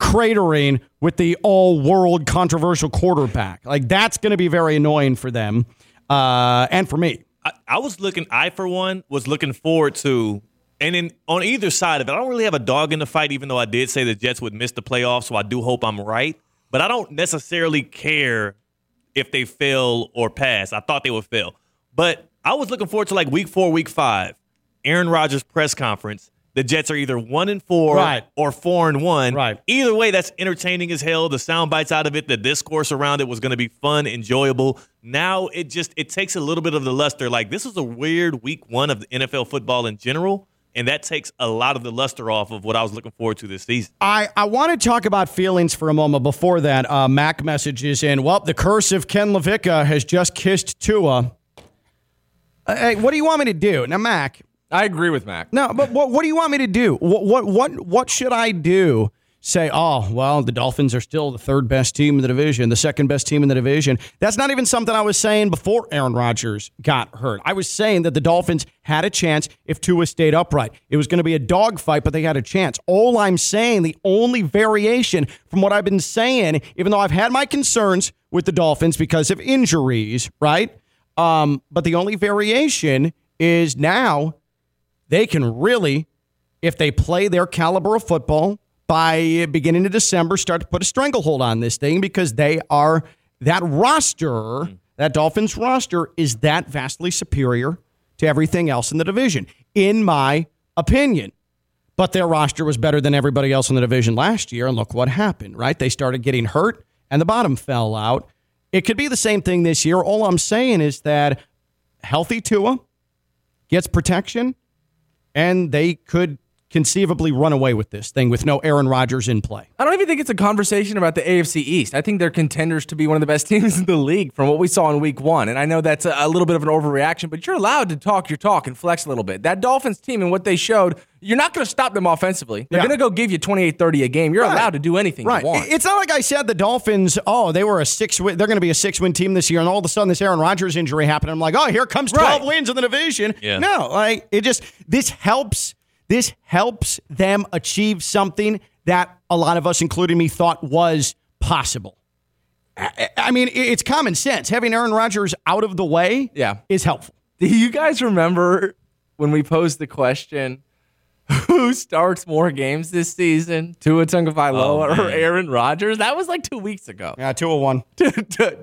cratering with the all world controversial quarterback. Like that's going to be very annoying for them uh, and for me. I, I was looking. I for one was looking forward to, and then on either side of it, I don't really have a dog in the fight. Even though I did say the Jets would miss the playoffs, so I do hope I'm right. But I don't necessarily care if they fail or pass. I thought they would fail, but I was looking forward to like week four, week five, Aaron Rodgers press conference, the Jets are either one and four Right. or four and one. Right. Either way, that's entertaining as hell. The sound bites out of it, the discourse around it was going to be fun, enjoyable. Now it just it takes a little bit of the luster. Like this is a weird week one of the NFL football in general, and that takes a lot of the luster off of what I was looking forward to this season. I, I want to talk about feelings for a moment. Before that, uh, Mac messages in. Well, the curse of Ken LaVicka has just kissed Tua. Uh, hey, what do you want me to do now, Mac? I agree with Mac. No, but what, what do you want me to do? What, what what what should I do? Say, oh well, the Dolphins are still the third best team in the division, the second best team in the division. That's not even something I was saying before Aaron Rodgers got hurt. I was saying that the Dolphins had a chance if Tua stayed upright. It was going to be a dogfight, but they had a chance. All I'm saying, the only variation from what I've been saying, even though I've had my concerns with the Dolphins because of injuries, right? Um, but the only variation is now they can really, if they play their caliber of football by beginning of December, start to put a stranglehold on this thing because they are that roster, mm-hmm. that Dolphins roster is that vastly superior to everything else in the division, in my opinion. But their roster was better than everybody else in the division last year, and look what happened, right? They started getting hurt and the bottom fell out. It could be the same thing this year. All I'm saying is that healthy Tua gets protection, and they could conceivably run away with this thing with no Aaron Rodgers in play. I don't even think it's a conversation about the AFC East. I think they're contenders to be one of the best [laughs] teams in the league from what we saw in week one. And I know that's a, a little bit of an overreaction, but you're allowed to talk your talk and flex a little bit. That Dolphins team and what they showed, you're not going to stop them offensively. They're Yeah. going to go give you 28 30 a game. You're Right. allowed to do anything Right. you want. It's not like I said the Dolphins, oh, they were a six win, they're going to be a six win team this year, and all of a sudden this Aaron Rodgers injury happened. I'm like, oh, here comes 12 Right. wins in the division. Yeah. No, like it just, this helps, this helps them achieve something that a lot of us, including me, thought was possible. I, I mean, it's common sense. Having Aaron Rodgers out of the way Yeah. is helpful. Do you guys remember when we posed the question, [laughs] who starts more games this season, Tua Tagovailoa Oh, or. Aaron Rodgers? That was like two weeks ago. Yeah, 201.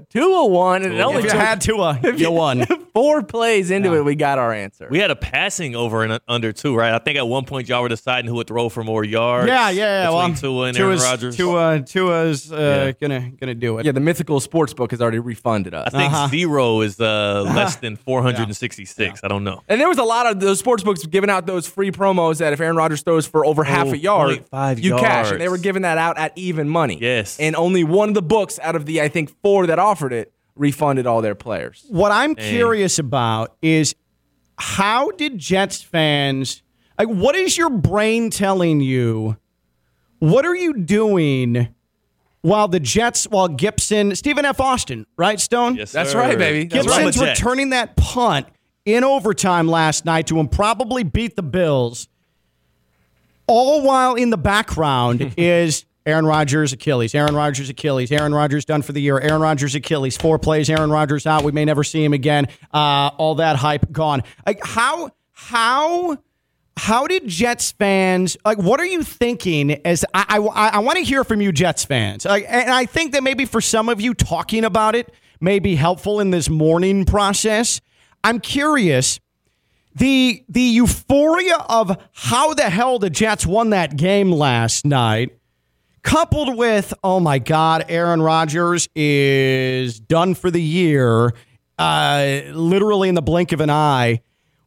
Tua won, and it only If you took had Tua, [laughs] you won. [laughs] four plays into it. We got our answer. We had a passing over and under too, right? I think at one point y'all were deciding who would throw for more yards. Yeah, yeah, yeah. Between Well, Tua and Aaron Rodgers. Tua, Tua's uh, Yeah. gonna gonna do it. yeah, the mythical sports book has already refunded us. I think Uh-huh. zero is uh, less than 466. I don't know. And there was a lot of those sports books giving out those free promos that if Aaron Rodgers throws for over half Oh, a yard, 0.5 you cash. And they were giving that out at even money. Yes. And only one of the books out of the I think four that offered it refunded all their players. What I'm curious about is how did Jets fans like what is your brain telling you? What are you doing while the Jets while Gipson, Stephen F. Austin, right, Stone? Yes, That's sir. right, baby. That's. Gipson's Lumberjacks. returning that punt in overtime last night to improbably beat the Bills. All while in the background [laughs] is Aaron Rodgers Achilles, Aaron Rodgers Achilles, Aaron Rodgers done for the year, Aaron Rodgers Achilles, four plays, Aaron Rodgers out. We may never see him again. Uh, all that hype gone. Like how how how did Jets fans like? What are you thinking? As I I, I want to hear from you, Jets fans. Like, and I think that maybe for some of you, talking about it may be helpful in this mourning process. I'm curious the the euphoria of how the hell the Jets won that game last night, coupled with oh my God, Aaron Rodgers is done for the year, uh, literally in the blink of an eye.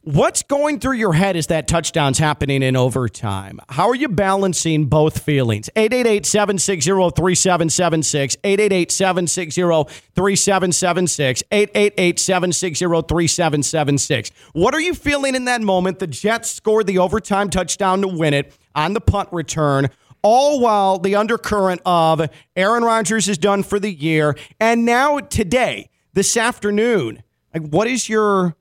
What's going through your head as that touchdown's happening in overtime? How are you balancing both feelings? 888-760-3776, 888-760-3776, 888-760-3776. What are you feeling in that moment? The Jets scored the overtime touchdown to win it on the punt return all while the undercurrent of Aaron Rodgers is done for the year. And now today, this afternoon, like what is your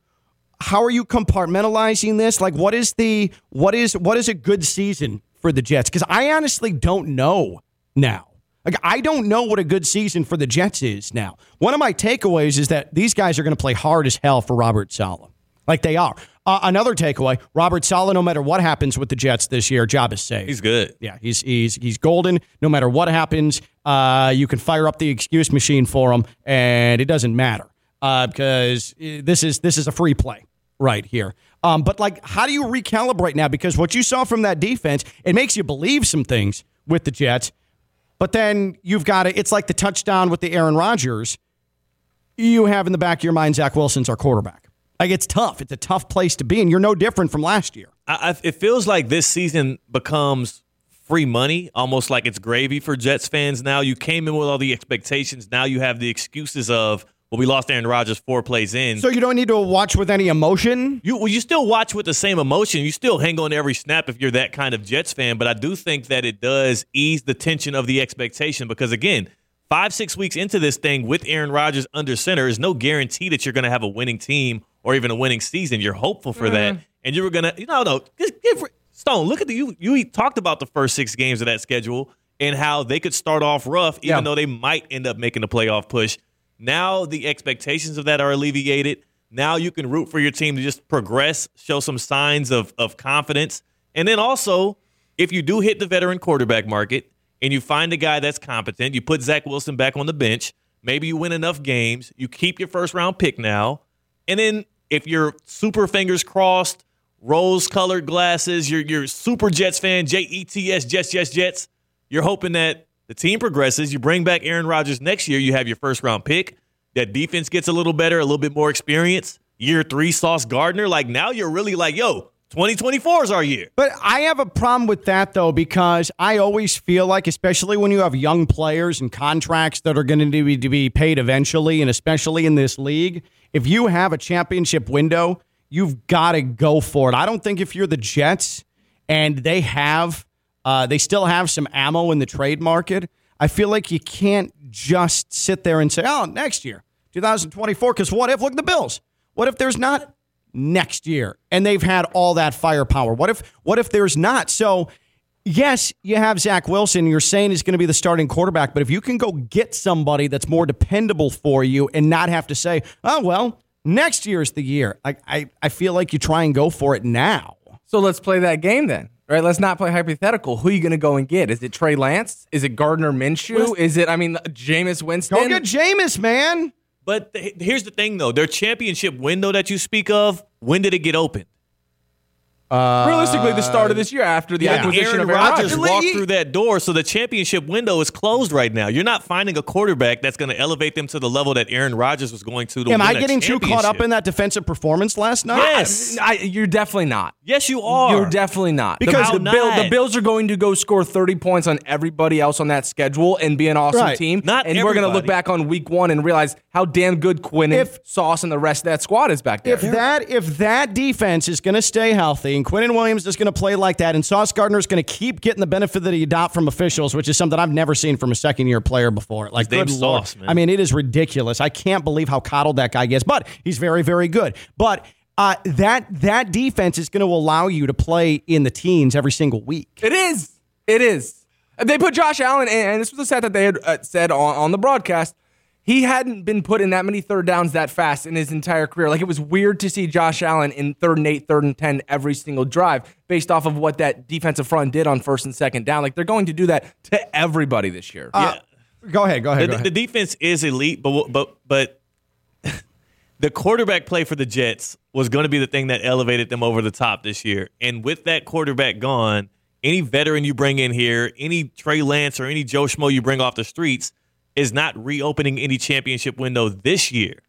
how are you compartmentalizing this? Like what is the what is what is a good season for the Jets? Because I honestly don't know now. Like I don't know what a good season for the Jets is now. One of my takeaways is that these guys are going to play hard as hell for Robert Saleh. Like they are. Uh, another takeaway: Robert Saleh, no matter what happens with the Jets this year, job is safe. He's good. Yeah, he's he's he's golden. No matter what happens, uh, you can fire up the excuse machine for him, and it doesn't matter uh, because uh, this is this is a free play right here. Um, but like, how do you recalibrate now? Because what you saw from that defense, it makes you believe some things with the Jets. But then you've got to, it's like the touchdown with the Aaron Rodgers. You have in the back of your mind, Zach Wilson's our quarterback. Like, it's tough. It's a tough place to be, and you're no different from last year. I, it feels like this season becomes free money, almost like it's gravy for Jets fans now. You came in with all the expectations. Now you have the excuses of, well, we lost Aaron Rodgers four plays in. So you don't need to watch with any emotion? You well, you still watch with the same emotion. You still hang on to every snap if you're that kind of Jets fan. But I do think that it does ease the tension of the expectation because again, five six weeks into this thing with Aaron Rodgers under center is no guarantee that you're going to have a winning team or even a winning season. You're hopeful for that, mm-hmm. and you were gonna, you know, no, just give Stone. Look at the you. You talked about the first six games of that schedule and how they could start off rough, even Yeah. though they might end up making a playoff push. Now the expectations of that are alleviated. Now you can root for your team to just progress, show some signs of of confidence, and then also if you do hit the veteran quarterback market and you find a guy that's competent, you put Zach Wilson back on the bench. Maybe you win enough games. You keep your first round pick now. And then if you're super fingers crossed, rose colored glasses, you're, you're super Jets fan, J E T S, Jets, Jets, Jets, you're hoping that the team progresses. You bring back Aaron Rodgers next year, you have your first round pick. That defense gets a little better, a little bit more experience. Year three, Sauce Gardner. Like now you're really like, yo, 2024 is our year. But I have a problem with that though because I always feel like, especially when you have young players and contracts that are going to be to be paid eventually, and especially in this league, if you have a championship window, you've got to go for it. I don't think if you're the Jets and they have, uh, they still have some ammo in the trade market. I feel like you can't just sit there and say, "Oh, next year, 2024." Because what if? Look at the Bills. What if there's not next year and they've had all that firepower? What if what if there's not? So yes, you have Zach Wilson. You're saying he's going to be the starting quarterback, but if you can go get somebody that's more dependable for you and not have to say, oh well, next year's the year. I I, I feel like you try and go for it now. So let's play that game then. Right, let's not play hypothetical. Who are you going to go and get? Is it Trey Lance? Is it Gardner Minshew? Is it, I mean, Jameis Winston? Go get Jameis, man. But th- here's the thing, though: their championship window that you speak of, when did it get open? Realistically, the start of this year after the yeah. acquisition Aaron of Aaron Rodgers Rodgers. walked through that door, so the championship window is closed right now. You're not finding a quarterback that's going to elevate them to the level that Aaron Rodgers was going to. to Am win I a getting too caught up in that defensive performance last night? Yes. I, you're definitely not. Yes, you are. You're definitely not. Because- the, the, Bill, not? the Bills are going to go score 30 points on everybody else on that schedule and be an awesome Right. team. Not and we're going to look back on week one and realize how damn good Quinnen If- Sauce and the rest of that squad is back there. If that if that defense is going to stay healthy and Quinnen Williams is going to play like that and Sauce Gardner is going to keep getting the benefit that he adopt from officials, which is something I've never seen from a second year player before. Like His name's good. Sauce, man. I mean, it is ridiculous. I can't believe how coddled that guy gets, but he's very very good. But uh, that that defense is going to allow you to play in the teens every single week. It is. It is. They put Josh Allen, in, and this was a stat that they had uh, said on, on the broadcast. He hadn't been put in that many third downs that fast in his entire career. Like it was weird to see Josh Allen in third and eight, third and ten every single drive, based off of what that defensive front did on first and second down. Like they're going to do that to everybody this year. Uh, Go ahead, go ahead. the, go ahead. the defense is elite, but but but [laughs] the quarterback play for the Jets was going to be the thing that elevated them over the top this year. And with that quarterback gone, any veteran you bring in here, any Trey Lance or any Joe Schmo you bring off the streets, is not reopening any championship window this year.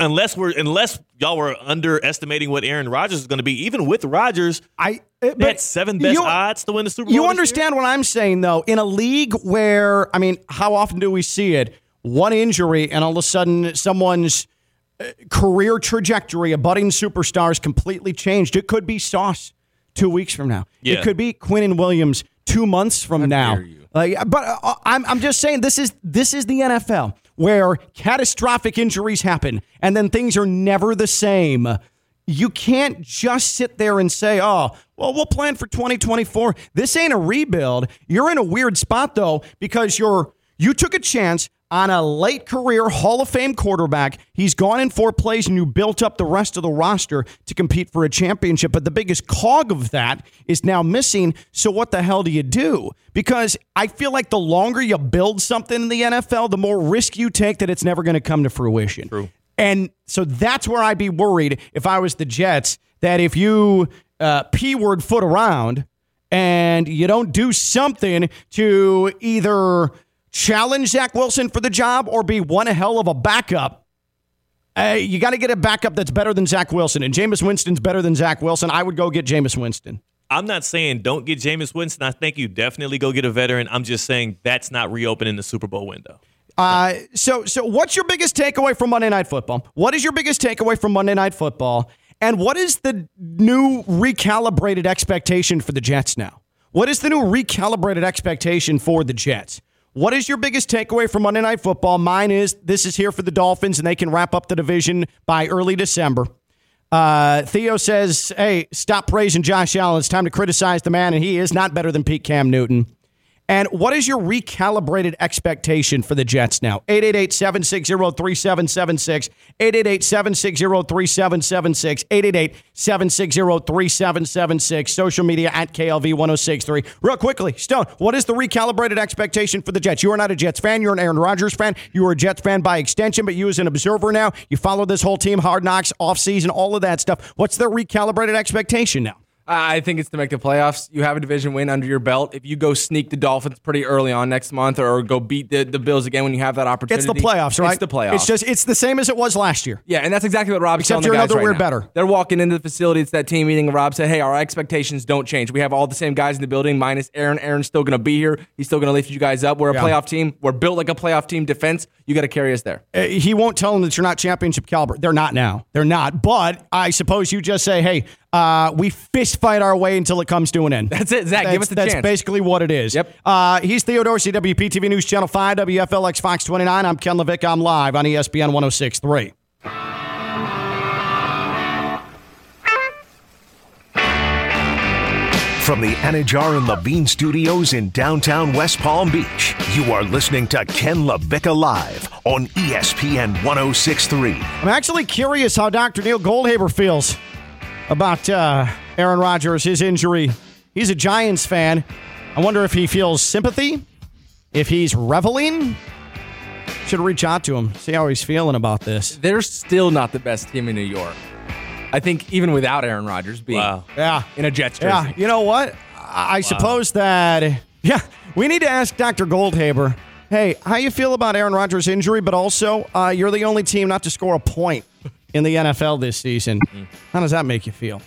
Unless we're unless y'all were underestimating what Aaron Rodgers is going to be, even with Rodgers, I they but had seven best you- odds to win the Super Bowl. You this year. understand what I'm saying, though? In a league where, I mean, how often do we see it? One injury, and all of a sudden, someone's uh, career trajectory, a budding superstar, is completely changed. It could be Sauce two weeks from now. Yeah. It could be Quinnen Williams two months from now. Like, but uh, I'm, I'm just saying this is this is the NFL where catastrophic injuries happen and then things are never the same. You can't just sit there and say, "Oh, well, we'll plan for 2024." This ain't a rebuild. You're in a weird spot though because you're you took a chance on a late career Hall of Fame quarterback. He's gone in four plays and you built up the rest of the roster to compete for a championship. But the biggest cog of that is now missing. So what the hell do you do? Because I feel like the longer you build something in the NFL, the more risk you take that it's never going to come to fruition. True. And so that's where I'd be worried if I was the Jets that if you uh, P word foot around and you don't do something to either challenge Zach Wilson for the job or be one hell of a backup, uh, you got to get a backup that's better than Zach Wilson. And Jameis Winston's better than Zach Wilson. I would go get Jameis Winston. I'm not saying don't get Jameis Winston. I think you definitely go get a veteran. I'm just saying that's not reopening the Super Bowl window. Uh, so, so what's your biggest takeaway from Monday Night Football? What is your biggest takeaway from Monday Night Football? And what is the new recalibrated expectation for the Jets now? What is the new recalibrated expectation for the Jets? What is your biggest takeaway from Monday Night Football? Mine is this is here for the Dolphins, and they can wrap up the division by early December. Uh, Theo says, "Hey, stop praising Josh Allen. It's time to criticize the man, and he is not better than Pete Cam Newton." And what is your recalibrated expectation for the Jets now? 888-760-3776, 888-760-3776, 888-760-3776, social media at KLV1063. Real quickly, Stone, what is the recalibrated expectation for the Jets? You are not a Jets fan. You're an Aaron Rodgers fan. You are a Jets fan by extension, but you as an observer now, you follow this whole team, hard knocks, offseason, all of that stuff. What's their recalibrated expectation now? I think it's to make the playoffs. You have a division win under your belt. If you go sneak the Dolphins pretty early on next month, or go beat the, the Bills again when you have that opportunity, It's the playoffs, right? It's the playoffs. It's just it's the same as it was last year. Yeah, and that's exactly what Rob's Except you're another right we're now. better. They're walking into the facility. It's that team meeting. and Rob said, "Hey, our expectations don't change. We have all the same guys in the building, minus Aaron. Aaron's still going to be here. He's still going to lift you guys up. We're a Yeah. playoff team. We're built like a playoff team. Defense. You got to carry us there. Uh, he won't tell them that you're not championship caliber. They're not now. They're not. But I suppose you just say, hey, uh, we fist fight our way until it comes to an end. That's it, Zach. That's, give us a that's chance. basically what it is. Yep. Uh, he's Theo Dorsey WPTV News Channel 5, WFLX Fox 29. I'm Ken LaVicka. I'm live on ESPN 1063. From the Anidjar and Levine Studios in downtown West Palm Beach, you are listening to Ken LaVicka Live on ESPN 1063. I'm actually curious how Dr. Neil Goldhaber feels about uh, Aaron Rodgers, his injury. He's a Giants fan. I wonder if he feels sympathy, if he's reveling. Should reach out to him, see how he's feeling about this. They're still not the best team in New York. I think even without Aaron Rodgers being Wow. Yeah. in a Jets jersey. Yeah, you know what? I I suppose that yeah, we need to ask Dr. Goldhaber. Hey, how you feel about Aaron Rodgers' injury? But also, uh, you're the only team not to score a point in the NFL this season. How does that make you feel?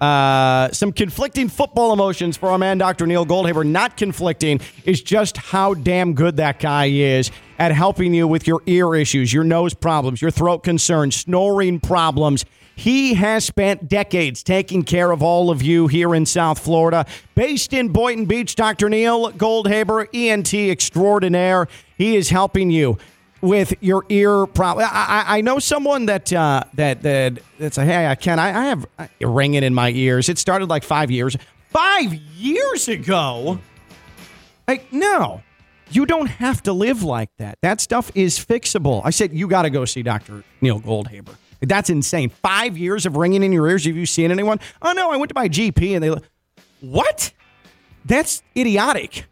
Uh, some conflicting football emotions for our man, Dr. Neil Goldhaber. Not conflicting is just how damn good that guy is at helping you with your ear issues, your nose problems, your throat concerns, snoring problems. He has spent decades taking care of all of you here in South Florida. Based in Boynton Beach, Dr. Neil Goldhaber, ENT extraordinaire. He is helping you with your ear problem. I, I, know someone that uh, that that that's a hey, I can I, I have ringing in my ears. It started like five years five years ago. Like no, you don't have to live like that. That stuff is fixable. I said you got to go see Doctor Neil Goldhaber. That's insane. Five years of ringing in your ears. Have you seen anyone? Oh no, I went to my GP and they. What? That's idiotic.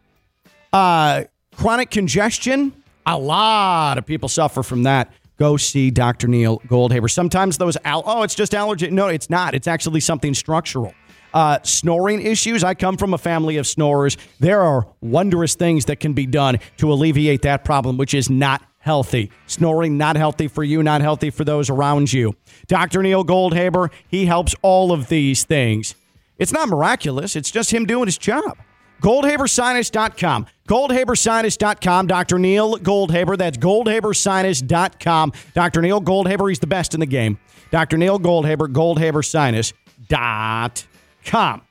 Uh, chronic congestion. A lot of people suffer from that. Go see Dr. Neil Goldhaber. Sometimes those al- oh, it's just allergy. No, it's not. It's actually something structural. Uh, snoring issues. I come from a family of snorers. There are wondrous things that can be done to alleviate that problem, which is not healthy. Snoring not healthy for you, not healthy for those around you. Dr. Neil Goldhaber, he helps all of these things. It's not miraculous. It's just him doing his job. GoldhaberSinus.com. GoldhaberSinus.com. Dr. Neil Goldhaber. That's GoldhaberSinus.com. Dr. Neil Goldhaber. He's the best in the game. Dr. Neil Goldhaber. GoldhaberSinus.com.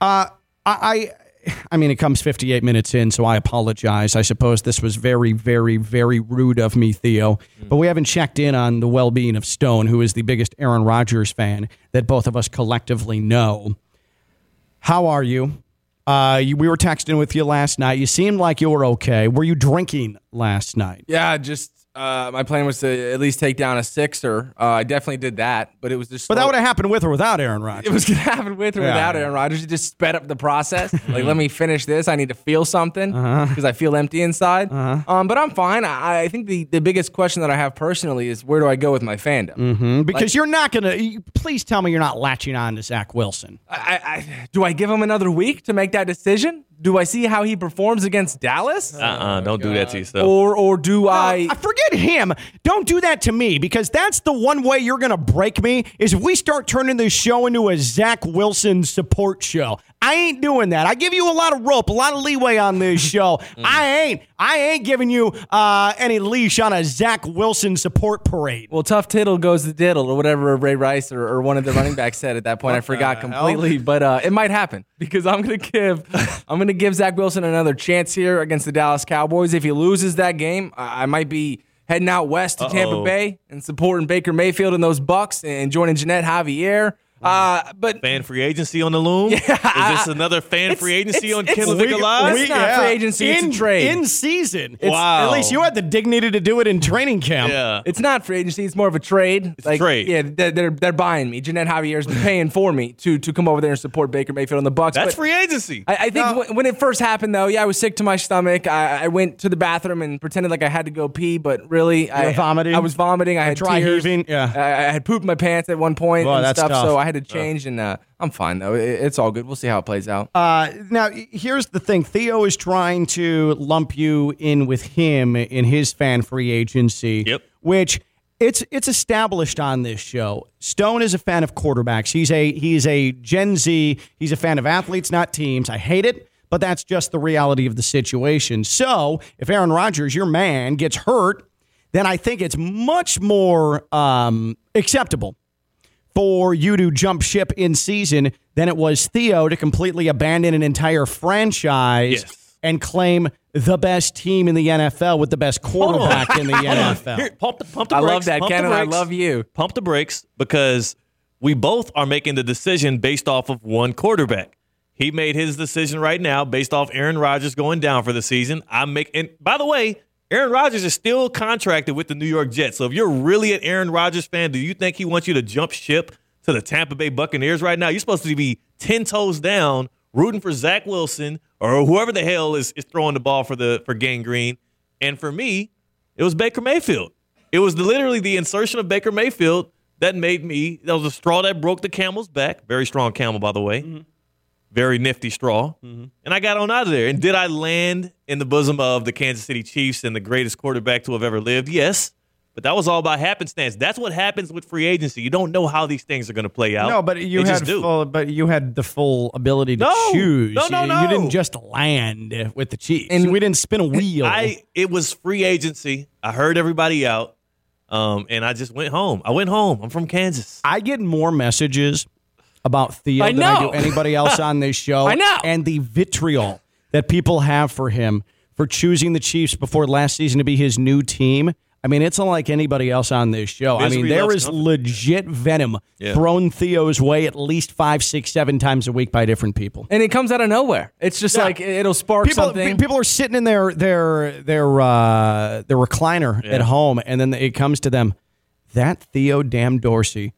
Uh, I, I, I mean, it comes 58 minutes in, so I apologize. I suppose this was very, very, very rude of me, Theo. But we haven't checked in on the well being of Stone, who is the biggest Aaron Rodgers fan that both of us collectively know. How are you? Uh, you, we were texting with you last night. You seemed like you were okay. Were you drinking last night? Yeah, just Uh, my plan was to at least take down a sixer. Uh, I definitely did that, but it was just. But that would have happened with or without Aaron Rodgers. It was gonna [laughs] happen with or Yeah. without Aaron Rodgers. It just sped up the process. [laughs] like, let me finish this. I need to feel something because I feel empty inside. Um, but I'm fine. I, I think the, the biggest question that I have personally is where do I go with my fandom? Mhm, because you're not going to. Please tell me you're not latching on to Zach Wilson. I, I, do I give him another week to make that decision? Do I see how he performs against Dallas? Uh-uh, don't oh, do that to yourself. Or or do oh, I? I forget him. Don't do that to me because that's the one way you're going to break me is if we start turning this show into a Zach Wilson support show. I ain't doing that. I give you a lot of rope, a lot of leeway on this [laughs] show. I ain't. I ain't giving you uh, any leash on a Zach Wilson support parade. Well, tough tittle goes the diddle, or whatever Ray Rice or, or one of the running backs said at that point. I forgot completely, but uh, it might happen because I'm gonna give [laughs] I'm gonna give Zach Wilson another chance here against the Dallas Cowboys. If he loses that game, I, I might be heading out west to Tampa Uh-oh. Bay and supporting Baker Mayfield and those Bucks and joining Jeanette Javier. Uh, but Fan free agency on the loom? Is this another fan free agency on Ken it's- LaVicka Live? It's not free agency, it's a in, trade. in season. Wow. At least you had the dignity to do it in training camp. yeah. It's not free agency. It's more of a trade. It's a trade. Yeah, they're, they're they're buying me. Jeanette Javier's paying for me to to come over there and support Baker Mayfield on the Bucks. That's but free agency. I, I think when, when it first happened, though, yeah, I was sick to my stomach. I, I went to the bathroom and pretended like I had to go pee, but really, I were vomiting? I was vomiting. I had dry tears. heaving? Yeah. I, I had pooped my pants at one point Boy, and that's stuff. tough. So I had to change, and uh, I'm fine though. It, it's all good. We'll see how it plays out. Uh, now, here's the thing Theo is trying to lump you in with him in his fan free agency. Yep. Which. It's it's established on this show. Stone is a fan of quarterbacks. He's a he's a Gen Z. He's a fan of athletes, not teams. I hate it, but that's just the reality of the situation. So if Aaron Rodgers, your man, gets hurt, then I think it's much more um, acceptable for you to jump ship in season than it was Theo to completely abandon an entire franchise Yes. and claim the best team in the NFL with the best quarterback in the [laughs] NFL. Here, pump the, pump the I brakes. love that, Ken, I love you. Pump the brakes because we both are making the decision based off of one quarterback. He made his decision right now based off Aaron Rodgers going down for the season. I'm making. By the way, Aaron Rodgers is still contracted with the New York Jets. So if you're really an Aaron Rodgers fan, do you think he wants you to jump ship to the Tampa Bay Buccaneers right now? You're supposed to be ten toes down, rooting for Zach Wilson or whoever the hell is, is throwing the ball for the for Gang Green. And for me, it was Baker Mayfield. It was the, literally the insertion of Baker Mayfield that made me. That was the straw that broke the camel's back. Very strong camel, by the way. Mm-hmm. Very nifty straw. And I got on out of there. And did I land in the bosom of the Kansas City Chiefs and the greatest quarterback to have ever lived? Yes. But that was all by happenstance. That's what happens with free agency. You don't know how these things are going to play out. No, but you They had just full, but you had the full ability to No. choose. No, no, you, no. you didn't just land with the Chiefs. And- we didn't spin a wheel. I it was free agency. I heard everybody out, um, and I just went home. I went home. I'm from Kansas. I get more messages about Theo I than I do anybody else on this [laughs] show. I know. And the vitriol that people have for him for choosing the Chiefs before last season to be his new team. I mean, it's unlike anybody else on this show. I mean, there is there loves is company. legit venom Yeah. thrown Theo's way at least five, six, seven times a week by different people. and it comes out of nowhere. It's just Yeah. like it'll spark People, something. people are sitting in their their their uh, their recliner at home, and then it comes to them. That Theo Damn Dorsey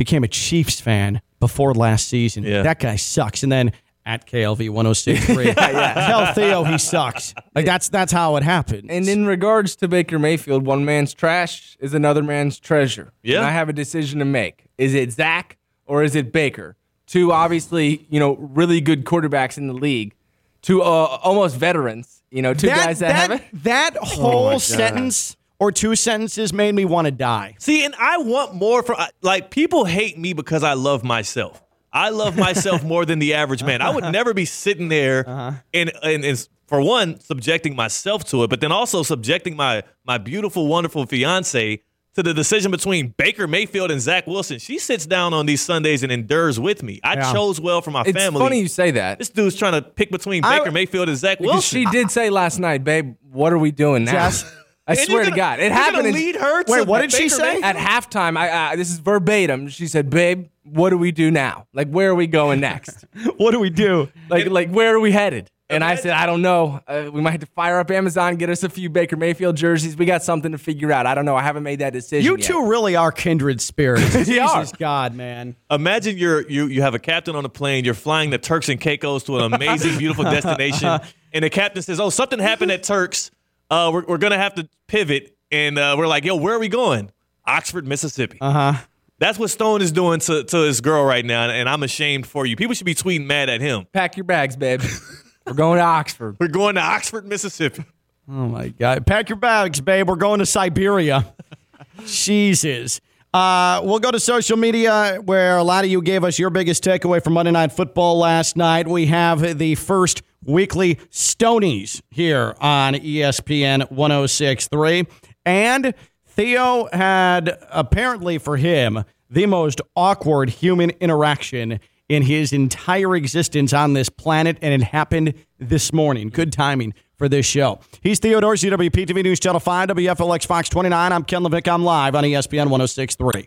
became a Chiefs fan before last season. Yeah. That guy sucks. And then at KLV 1063, [laughs] tell Theo he sucks. Like that's that's how it happened. And in regards to Baker Mayfield, one man's trash is another man's treasure. Yeah. And I have a decision to make. Is it Zach or is it Baker? Two obviously, you know, really good quarterbacks in the league. Two uh, almost veterans. You know, two guys that, that, haven't. that whole sentence or two sentences made me want to die. See, and I want more from like people hate me because I love myself. I love myself more than the average man. I would [laughs] never be sitting there uh-huh. and, and and for one subjecting myself to it, but then also subjecting my my beautiful, wonderful fiance to the decision between Baker Mayfield and Zach Wilson. She sits down on these Sundays and endures with me. I Yeah. chose well for my It's family. It's funny you say that. this dude's trying to pick between I- Baker Mayfield and Zach Wilson. she did say last night, babe, what are we doing now? Jess- I And swear you're to gonna- God. It you're happened. gonna in- lead her to Wait, what did she say? Mayfield? at halftime, I, I this is verbatim. She said, "Babe, what do we do now? Like, where are we going next? [laughs] What do we do? Like, like where are we headed?" And I said, I don't know. Uh, we might have to fire up Amazon, get us a few Baker Mayfield jerseys. We got something to figure out. I don't know. I haven't made that decision. You yet. two really are kindred spirits. [laughs] They are. Jesus God, man. Imagine you're you you have a captain on a plane. You're flying the Turks and Caicos to an amazing, beautiful destination, [laughs] and the captain says, "Oh, something happened at Turks. Uh, we're we're gonna have to pivot." And uh, we're like, "Yo, where are we going?" Oxford, Mississippi. Uh huh. That's what Stone is doing to, to his girl right now, and I'm ashamed for you. People should be tweeting mad at him. Pack your bags, babe. [laughs] We're going to Oxford. We're going to Oxford, Mississippi. Oh my God! Pack your bags, babe. We're going to Siberia. [laughs] Jesus. Uh, we'll go to social media where a lot of you gave us your biggest takeaway from Monday Night Football last night. We have the first weekly Stonies here on ESPN 1063. And Theo had apparently for him the most awkward human interaction in his entire existence on this planet, and it happened this morning. Good timing for this show. He's Theodore, CWP TV News Channel 5, WFLX Fox 29. I'm Ken LaVicka. I'm live on ESPN 1063.